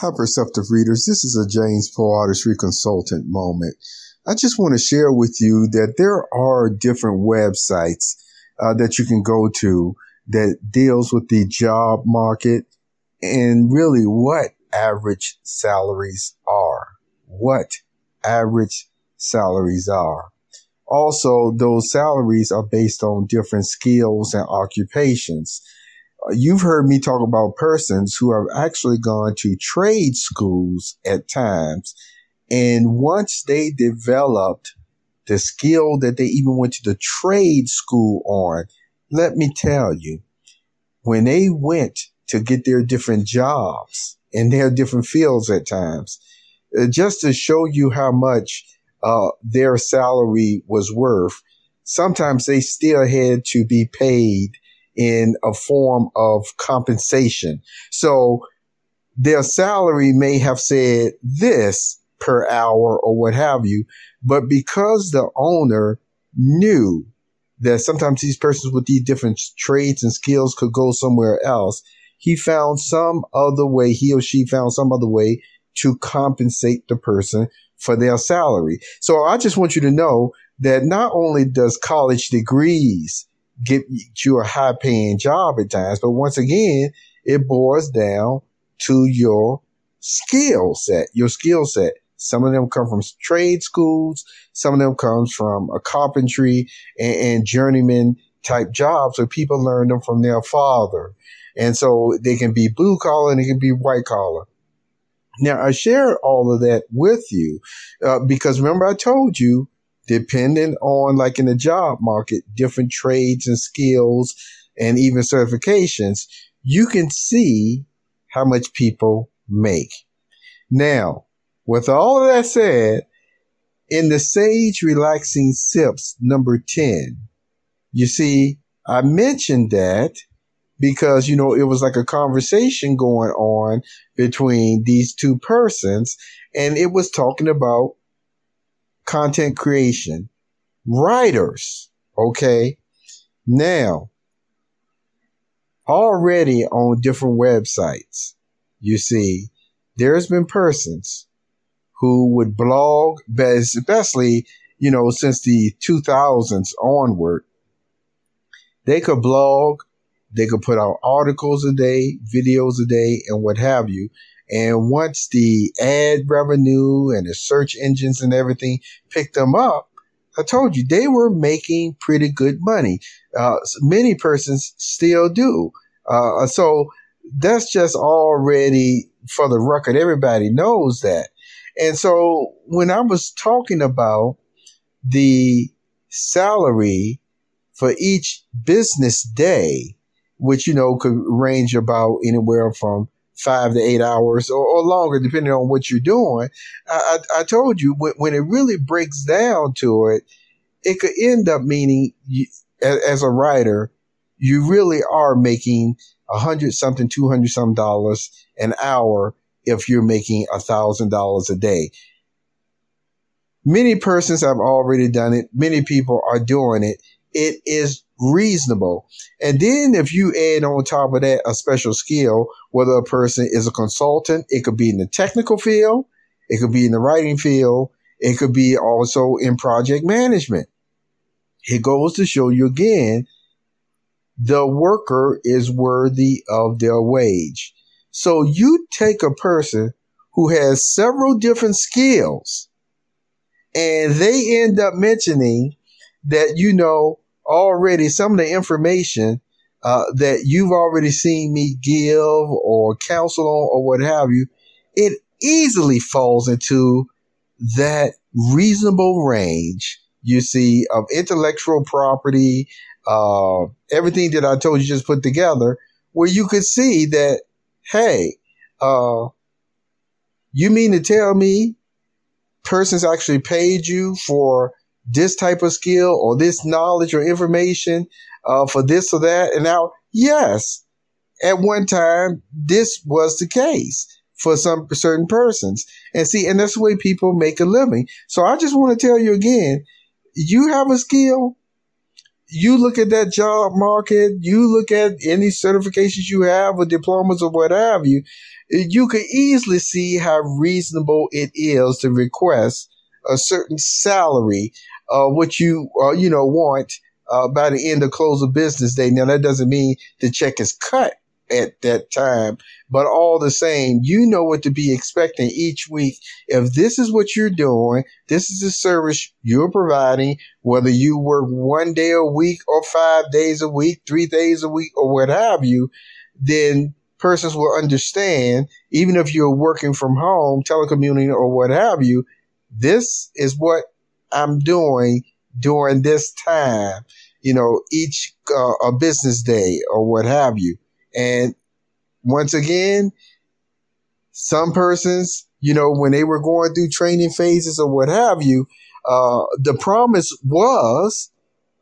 Hi, perceptive readers. This is a James Poe Artistry Consultant moment. I just want to share with you that there are different websites uh, that you can go to that deals with the job market and really what average salaries are. What average salaries are. Also, those salaries are based on different skills and occupations you've heard me talk about persons who have actually gone to trade schools at times. And once they developed the skill that they even went to the trade school on, let me tell you, when they went to get their different jobs in their different fields at times, uh, just to show you how much uh, their salary was worth, sometimes they still had to be paid in a form of compensation. So their salary may have said this per hour or what have you, but because the owner knew that sometimes these persons with these different trades and skills could go somewhere else, he found some other way, he or she found some other way to compensate the person for their salary. So I just want you to know that not only does college degrees get you a high paying job at times. But once again, it boils down to your skill set, your skill set. Some of them come from trade schools. Some of them comes from a carpentry and, and journeyman type jobs where people learn them from their father. And so they can be blue collar and they can be white collar. Now I share all of that with you uh, because remember I told you depending on like in the job market, different trades and skills and even certifications, you can see how much people make. Now, with all of that said, in the Sage Relaxing Sips number 10, you see, I mentioned that because, you know, it was like a conversation going on between these two persons and it was talking about content creation, writers, okay? Now, already on different websites, you see, there's been persons who would blog, especially, you know, since the 2000s onward, they could blog, they could put out articles a day, videos a day, and what have you. And once the ad revenue and the search engines and everything picked them up, I told you they were making pretty good money. Uh, many persons still do. Uh, so that's just already for the record. Everybody knows that. And so when I was talking about the salary for each business day, which, you know, could range about anywhere from five to eight hours or, or longer, depending on what you're doing. I, I, I told you when, when, it really breaks down to it, it could end up meaning you, as, as, a writer, you really are making a hundred something, two hundred some dollars an hour if you're making a thousand dollars a day. Many persons have already done it. Many people are doing it. It is reasonable. And then if you add on top of that a special skill, whether a person is a consultant, it could be in the technical field, it could be in the writing field, it could be also in project management. It goes to show you again, the worker is worthy of their wage. So you take a person who has several different skills and they end up mentioning that, you know, already some of the information uh, that you've already seen me give or counsel on or what have you, it easily falls into that reasonable range, you see, of intellectual property, uh, everything that I told you just put together, where you could see that, hey, uh, you mean to tell me persons actually paid you for this type of skill or this knowledge or information uh, for this or that. And now, yes, at one time, this was the case for some certain persons. And see, and that's the way people make a living. So I just want to tell you again, you have a skill, you look at that job market, you look at any certifications you have or diplomas or what have you, you could easily see how reasonable it is to request a certain salary, uh, what you, uh, you know, want, uh, by the end of close of business day. Now that doesn't mean the check is cut at that time. But all the same, you know what to be expecting each week. If this is what you're doing, this is the service you're providing, whether you work one day a week or five days a week, three days a week, or what have you, then persons will understand, even if you're working from home, telecommuting, or what have you, this is what I'm doing during this time, you know, each uh, a business day or what have you. And once again, some persons, you know, when they were going through training phases or what have you, uh, the promise was,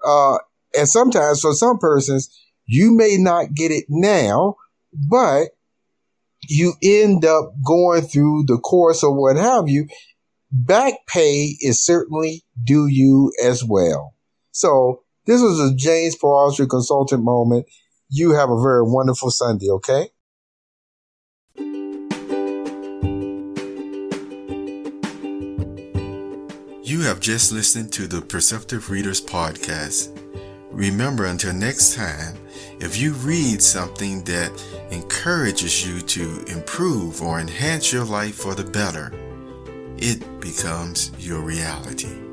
uh, and sometimes for some persons, you may not get it now, but you end up going through the course or what have you. Back pay is certainly due you as well. So this was a James Poe consultant moment. You have a very wonderful Sunday, okay? You have just listened to the Perceptive Readers Podcast. Remember, until next time, if you read something that encourages you to improve or enhance your life for the better, it becomes your reality.